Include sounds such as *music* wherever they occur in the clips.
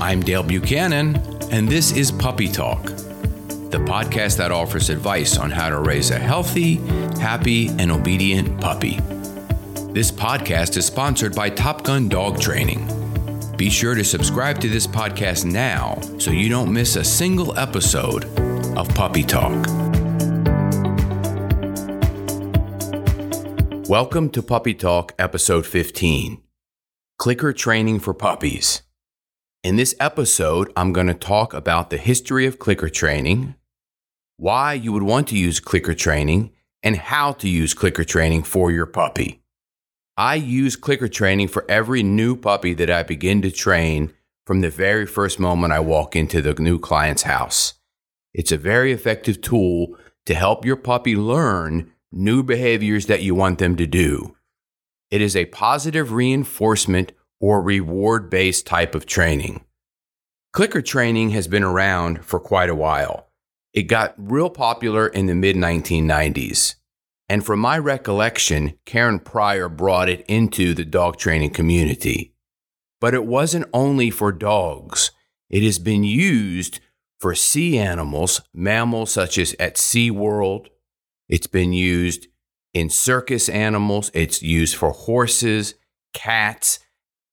I'm Dale Buchanan, and this is Puppy Talk, the podcast that offers advice on how to raise a healthy, happy, and obedient puppy. This podcast is sponsored by Top Gun Dog Training. Be sure to subscribe to this podcast now so you don't miss a single episode of Puppy Talk. Welcome to Puppy Talk, episode 15 Clicker Training for Puppies. In this episode, I'm going to talk about the history of clicker training, why you would want to use clicker training, and how to use clicker training for your puppy. I use clicker training for every new puppy that I begin to train from the very first moment I walk into the new client's house. It's a very effective tool to help your puppy learn new behaviors that you want them to do. It is a positive reinforcement or reward based type of training. Clicker training has been around for quite a while. It got real popular in the mid 1990s. And from my recollection, Karen Pryor brought it into the dog training community. But it wasn't only for dogs, it has been used for sea animals, mammals such as at SeaWorld. It's been used in circus animals, it's used for horses, cats,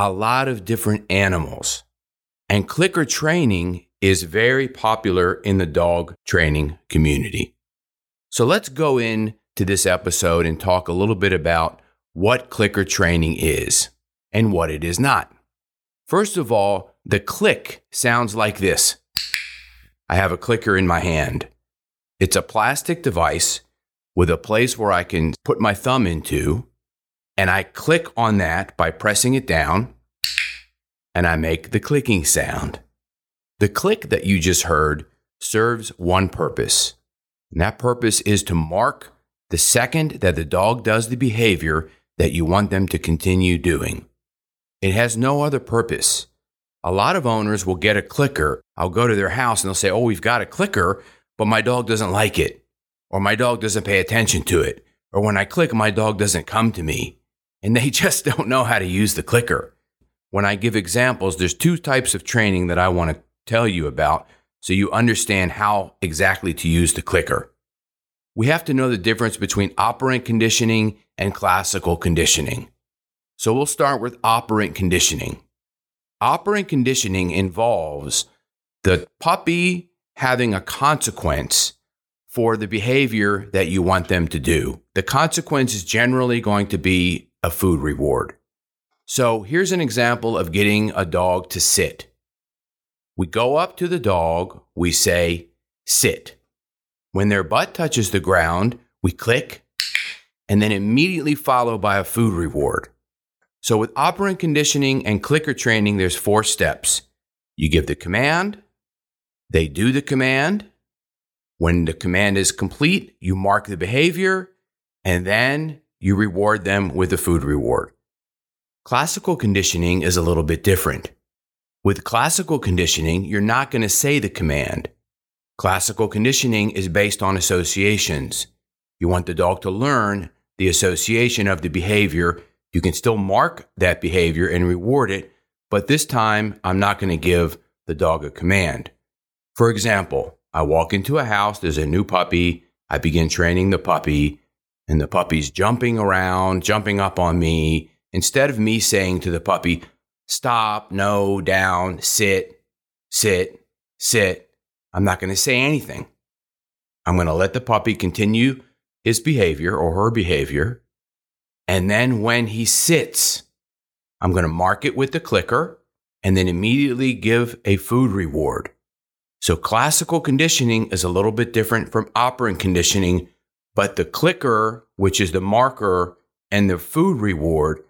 a lot of different animals. And clicker training is very popular in the dog training community. So let's go in to this episode and talk a little bit about what clicker training is and what it is not. First of all, the click sounds like this. I have a clicker in my hand. It's a plastic device with a place where I can put my thumb into and I click on that by pressing it down, and I make the clicking sound. The click that you just heard serves one purpose, and that purpose is to mark the second that the dog does the behavior that you want them to continue doing. It has no other purpose. A lot of owners will get a clicker. I'll go to their house and they'll say, Oh, we've got a clicker, but my dog doesn't like it, or my dog doesn't pay attention to it, or when I click, my dog doesn't come to me and they *laughs* just don't know how to use the clicker. When I give examples, there's two types of training that I want to tell you about so you understand how exactly to use the clicker. We have to know the difference between operant conditioning and classical conditioning. So we'll start with operant conditioning. Operant conditioning involves the puppy having a consequence for the behavior that you want them to do. The consequence is generally going to be a food reward. So here's an example of getting a dog to sit. We go up to the dog, we say, sit. When their butt touches the ground, we click and then immediately follow by a food reward. So with operant conditioning and clicker training, there's four steps. You give the command, they do the command. When the command is complete, you mark the behavior, and then you reward them with a food reward. Classical conditioning is a little bit different. With classical conditioning, you're not going to say the command. Classical conditioning is based on associations. You want the dog to learn the association of the behavior. You can still mark that behavior and reward it, but this time I'm not going to give the dog a command. For example, I walk into a house, there's a new puppy, I begin training the puppy, and the puppy's jumping around, jumping up on me. Instead of me saying to the puppy, stop, no, down, sit, sit, sit, I'm not going to say anything. I'm going to let the puppy continue his behavior or her behavior. And then when he sits, I'm going to mark it with the clicker and then immediately give a food reward. So classical conditioning is a little bit different from operant conditioning but the clicker, which is the marker and the food reward,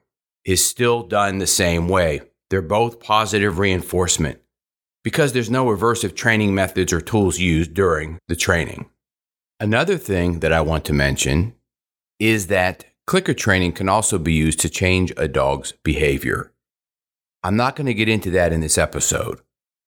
is still done the same way. They're both positive reinforcement because there's no aversive training methods or tools used during the training. Another thing that I want to mention is that clicker training can also be used to change a dog's behavior. I'm not going to get into that in this episode.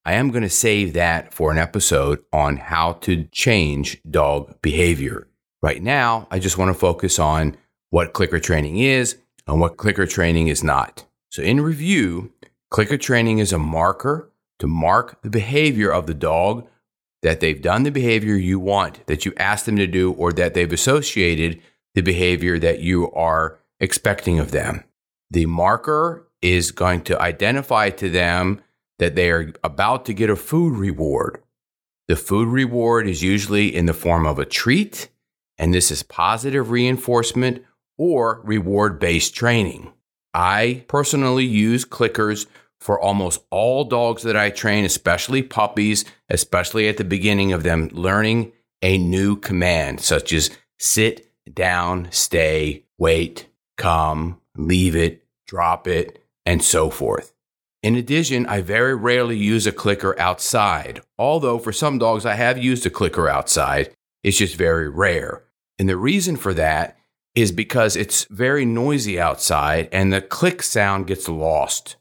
I am going to save that for an episode on how to change dog behavior. Right now, I just want to focus on what clicker training is and what clicker training is not. So, in review, clicker training is a marker to mark the behavior of the dog that they've done the behavior you want, that you asked them to do, or that they've associated the behavior that you are expecting of them. The marker is going to identify to them that they are about to get a food reward. The food reward is usually in the form of a treat, and this is positive reinforcement or reward based training. I personally use clickers for almost all dogs that I train, especially puppies, especially at the beginning of them learning a new command, such as sit, down, stay, wait, come, leave it, drop it, and so forth. In addition, I very rarely use a clicker outside, although for some dogs I have used a clicker outside. It's just very rare. And the reason for that is because it's very noisy outside and the click sound gets lost.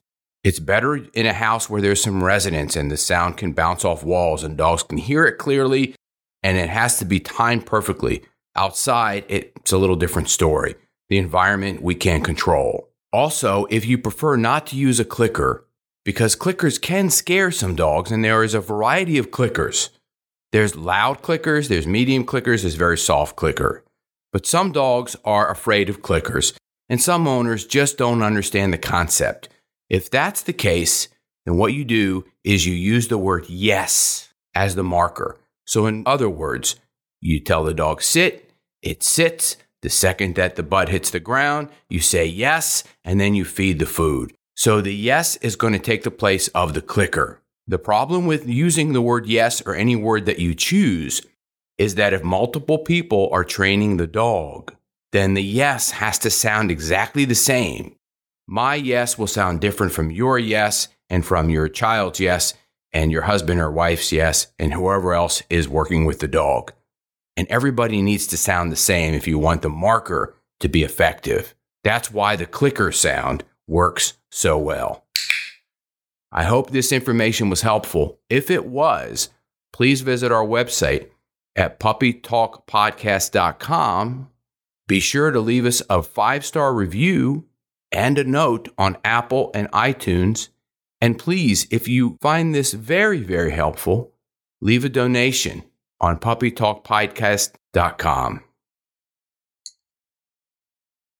It's better in a house where there's some resonance and the sound can bounce off walls and dogs can hear it clearly and it has to be timed perfectly. Outside, it's a little different story. The environment we can't control. Also, if you prefer not to use a clicker, because clickers can scare some dogs, and there is a variety of clickers. There's loud clickers, there's medium clickers, there's very soft clicker. But some dogs are afraid of clickers, and some owners just don't understand the concept. If that's the case, then what you do is you use the word yes as the marker. So, in other words, you tell the dog sit, it sits. The second that the butt hits the ground, you say yes, and then you feed the food. So the yes is going to take the place of the clicker. The problem with using the word yes or any word that you choose is that if multiple people are training the dog, then the yes has to sound exactly the same my yes will sound different from your yes and from your child's yes and your husband or wife's yes and whoever else is working with the dog. And everybody needs to sound the same if you want the marker to be effective. That's why the clicker sound works so well. I hope this information was helpful. If it was, please visit our website at puppytalkpodcast.com. Be sure to leave us a five star review and a note on Apple and iTunes. And please, if you find this very, very helpful, leave a donation on puppytalkpodcast.com.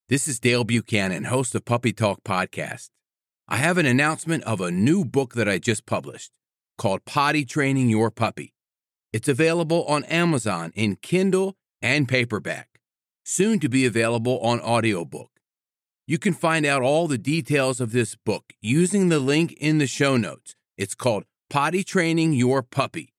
This is Dale Buchanan, host of Puppy Talk Podcast. I have an announcement of a new book that I just published called Potty Training Your Puppy. It's available on Amazon in Kindle and paperback, soon to be available on audiobook. You can find out all the details of this book using the link in the show notes. It's called Potty Training Your Puppy.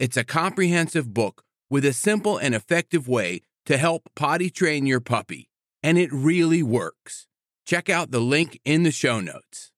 It's a comprehensive book with a simple and effective way to help potty train your puppy, and it really works. Check out the link in the show notes.